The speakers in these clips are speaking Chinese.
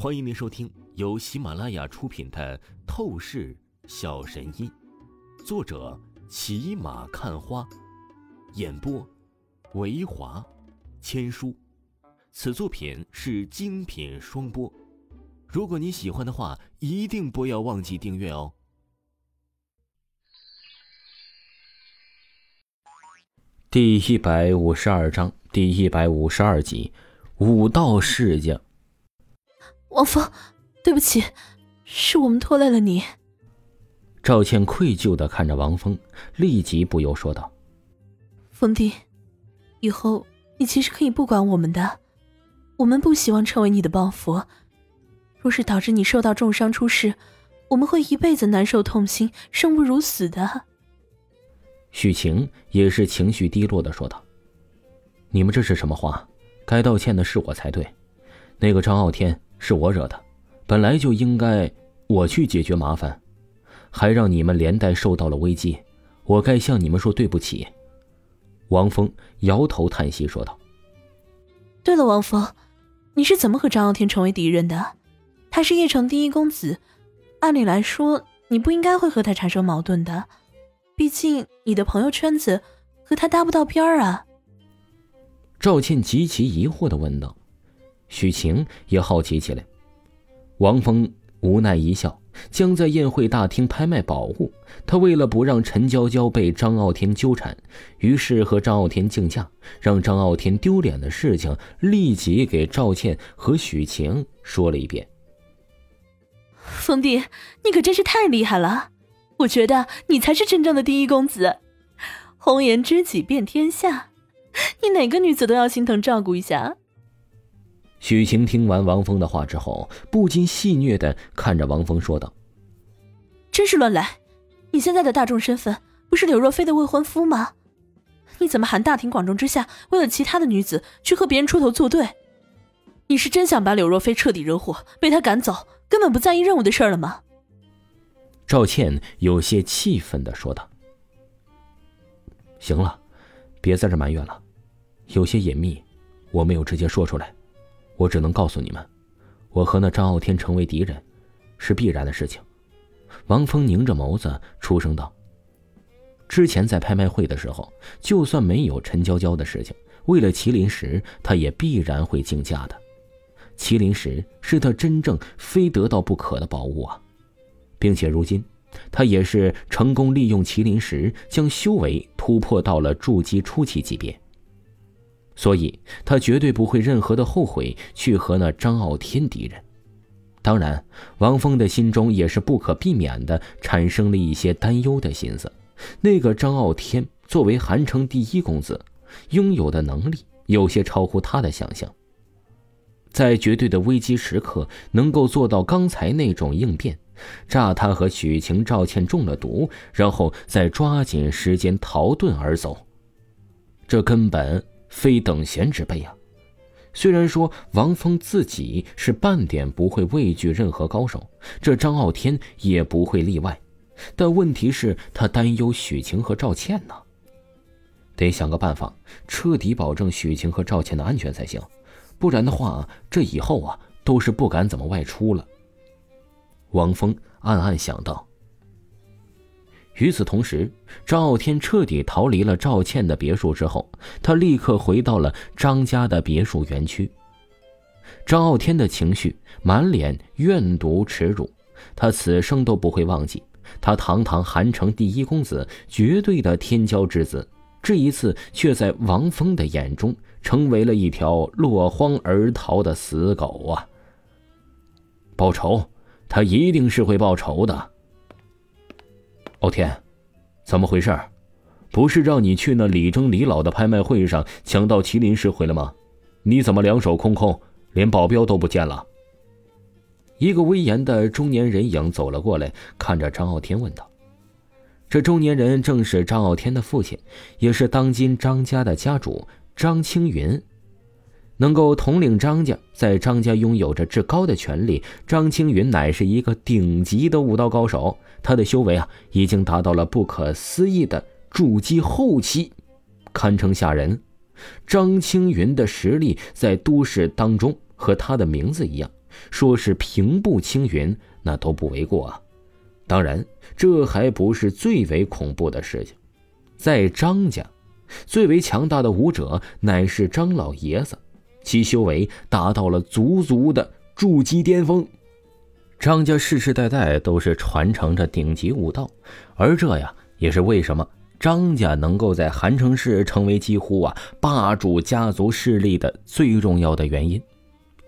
欢迎您收听由喜马拉雅出品的《透视小神医》，作者骑马看花，演播维华千书。此作品是精品双播。如果你喜欢的话，一定不要忘记订阅哦。第一百五十二章，第一百五十二集，武道世家。王峰，对不起，是我们拖累了你。赵倩愧疚的看着王峰，立即不由说道：“峰弟，以后你其实可以不管我们的，我们不希望成为你的包袱。若是导致你受到重伤出事，我们会一辈子难受痛心，生不如死的。”许晴也是情绪低落的说道：“你们这是什么话？该道歉的是我才对。那个张傲天是我惹的，本来就应该我去解决麻烦，还让你们连带受到了危机，我该向你们说对不起。”王峰摇头叹息说道：“对了，王峰，你是怎么和张傲天成为敌人的？他是叶城第一公子，按理来说你不应该会和他产生矛盾的。”毕竟你的朋友圈子和他搭不到边儿啊。赵倩极其疑惑的问道，许晴也好奇起来。王峰无奈一笑，将在宴会大厅拍卖宝物。他为了不让陈娇娇被张傲天纠缠，于是和张傲天竞价，让张傲天丢脸的事情立即给赵倩和许晴说了一遍。峰弟，你可真是太厉害了！我觉得你才是真正的第一公子，红颜知己遍天下，你哪个女子都要心疼照顾一下。许晴听完王峰的话之后，不禁戏谑的看着王峰说道：“真是乱来！你现在的大众身份不是柳若飞的未婚夫吗？你怎么还大庭广众之下为了其他的女子去和别人出头作对？你是真想把柳若飞彻底惹火，被他赶走，根本不在意任务的事了吗？”赵倩有些气愤的说道：“行了，别在这埋怨了，有些隐秘，我没有直接说出来，我只能告诉你们，我和那张傲天成为敌人，是必然的事情。”王峰拧着眸子出声道：“之前在拍卖会的时候，就算没有陈娇娇的事情，为了麒麟石，他也必然会竞价的。麒麟石是他真正非得到不可的宝物啊！”并且如今，他也是成功利用麒麟石将修为突破到了筑基初期级别，所以他绝对不会任何的后悔去和那张傲天敌人。当然，王峰的心中也是不可避免的产生了一些担忧的心思。那个张傲天作为韩城第一公子，拥有的能力有些超乎他的想象，在绝对的危机时刻能够做到刚才那种应变。诈他和许晴、赵倩中了毒，然后再抓紧时间逃遁而走，这根本非等闲之辈啊！虽然说王峰自己是半点不会畏惧任何高手，这张傲天也不会例外，但问题是，他担忧许晴和赵倩呢，得想个办法，彻底保证许晴和赵倩的安全才行，不然的话，这以后啊，都是不敢怎么外出了。王峰暗暗想到。与此同时，张傲天彻底逃离了赵倩的别墅之后，他立刻回到了张家的别墅园区。张傲天的情绪满脸怨毒耻辱，他此生都不会忘记，他堂堂韩城第一公子，绝对的天骄之子，这一次却在王峰的眼中成为了一条落荒而逃的死狗啊！报仇！他一定是会报仇的。傲天，怎么回事？不是让你去那李征李老的拍卖会上抢到麒麟石回来吗？你怎么两手空空，连保镖都不见了？一个威严的中年人影走了过来，看着张傲天问道：“这中年人正是张傲天的父亲，也是当今张家的家主张青云。”能够统领张家，在张家拥有着至高的权力。张青云乃是一个顶级的武道高手，他的修为啊，已经达到了不可思议的筑基后期，堪称吓人。张青云的实力在都市当中和他的名字一样，说是平步青云，那都不为过啊。当然，这还不是最为恐怖的事情，在张家，最为强大的武者乃是张老爷子，其修为达到了足足的筑基巅峰。张家世世代代都是传承着顶级武道，而这呀，也是为什么张家能够在韩城市成为几乎啊霸主家族势力的最重要的原因，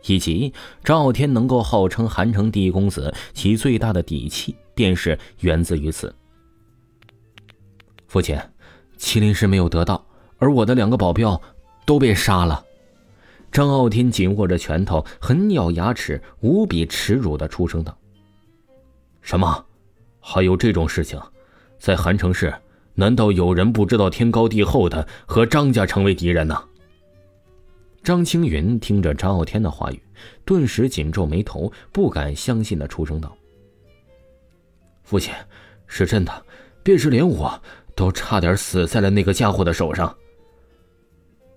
以及赵天能够号称韩城第一公子，其最大的底气便是源自于此。父亲，麒麟石没有得到，而我的两个保镖都被杀了。张傲天紧握着拳头，狠咬牙齿，无比耻辱的出声道：“什么？还有这种事情？在韩城市，难道有人不知道天高地厚的和张家成为敌人呢？”张青云听着张傲天的话语，顿时紧皱眉头，不敢相信的出声道：“父亲，是真的，便是连我都差点死在了那个家伙的手上。”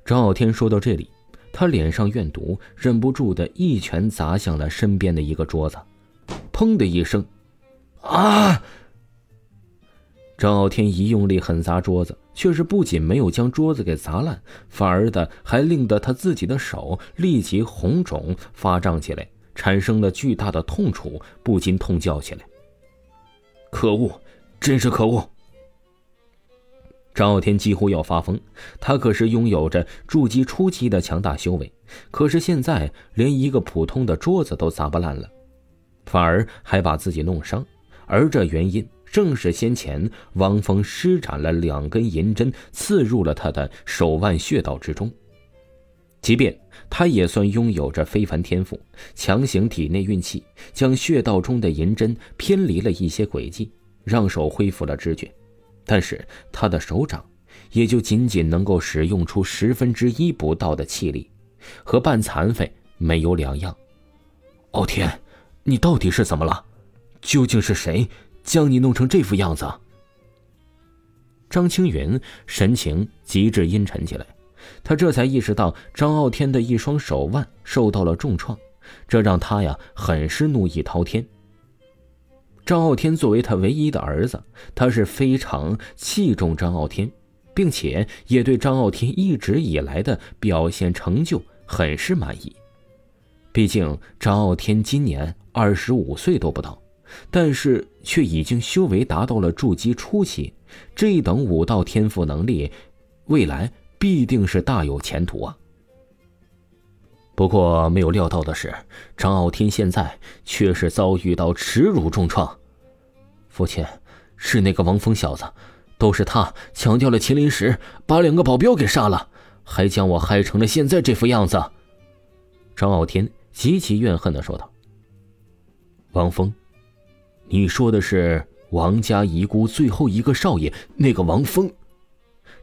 张傲天说到这里。他脸上怨毒，忍不住的一拳砸向了身边的一个桌子，砰的一声，啊！张傲天一用力狠砸桌子，却是不仅没有将桌子给砸烂，反而的还令得他自己的手立即红肿发胀起来，产生了巨大的痛楚，不禁痛叫起来：“可恶，真是可恶！”赵天几乎要发疯，他可是拥有着筑基初期的强大修为，可是现在连一个普通的桌子都砸不烂了，反而还把自己弄伤，而这原因正是先前王峰施展了两根银针刺入了他的手腕穴道之中。即便他也算拥有着非凡天赋，强行体内运气，将穴道中的银针偏离了一些轨迹，让手恢复了知觉。但是他的手掌，也就仅仅能够使用出十分之一不到的气力，和半残废没有两样。傲天，你到底是怎么了？究竟是谁将你弄成这副样子？张青云神情极致阴沉起来，他这才意识到张傲天的一双手腕受到了重创，这让他呀很是怒意滔天。张傲天作为他唯一的儿子，他是非常器重张傲天，并且也对张傲天一直以来的表现成就很是满意。毕竟张傲天今年二十五岁都不到，但是却已经修为达到了筑基初期，这等武道天赋能力，未来必定是大有前途啊！不过没有料到的是，张傲天现在却是遭遇到耻辱重创。父亲，是那个王峰小子，都是他抢掉了麒麟石，把两个保镖给杀了，还将我害成了现在这副样子。张傲天极其怨恨的说道：“王峰，你说的是王家遗孤最后一个少爷那个王峰？”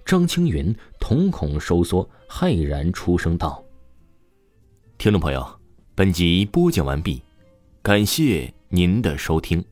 张青云瞳孔收缩，骇然出声道。听众朋友，本集播讲完毕，感谢您的收听。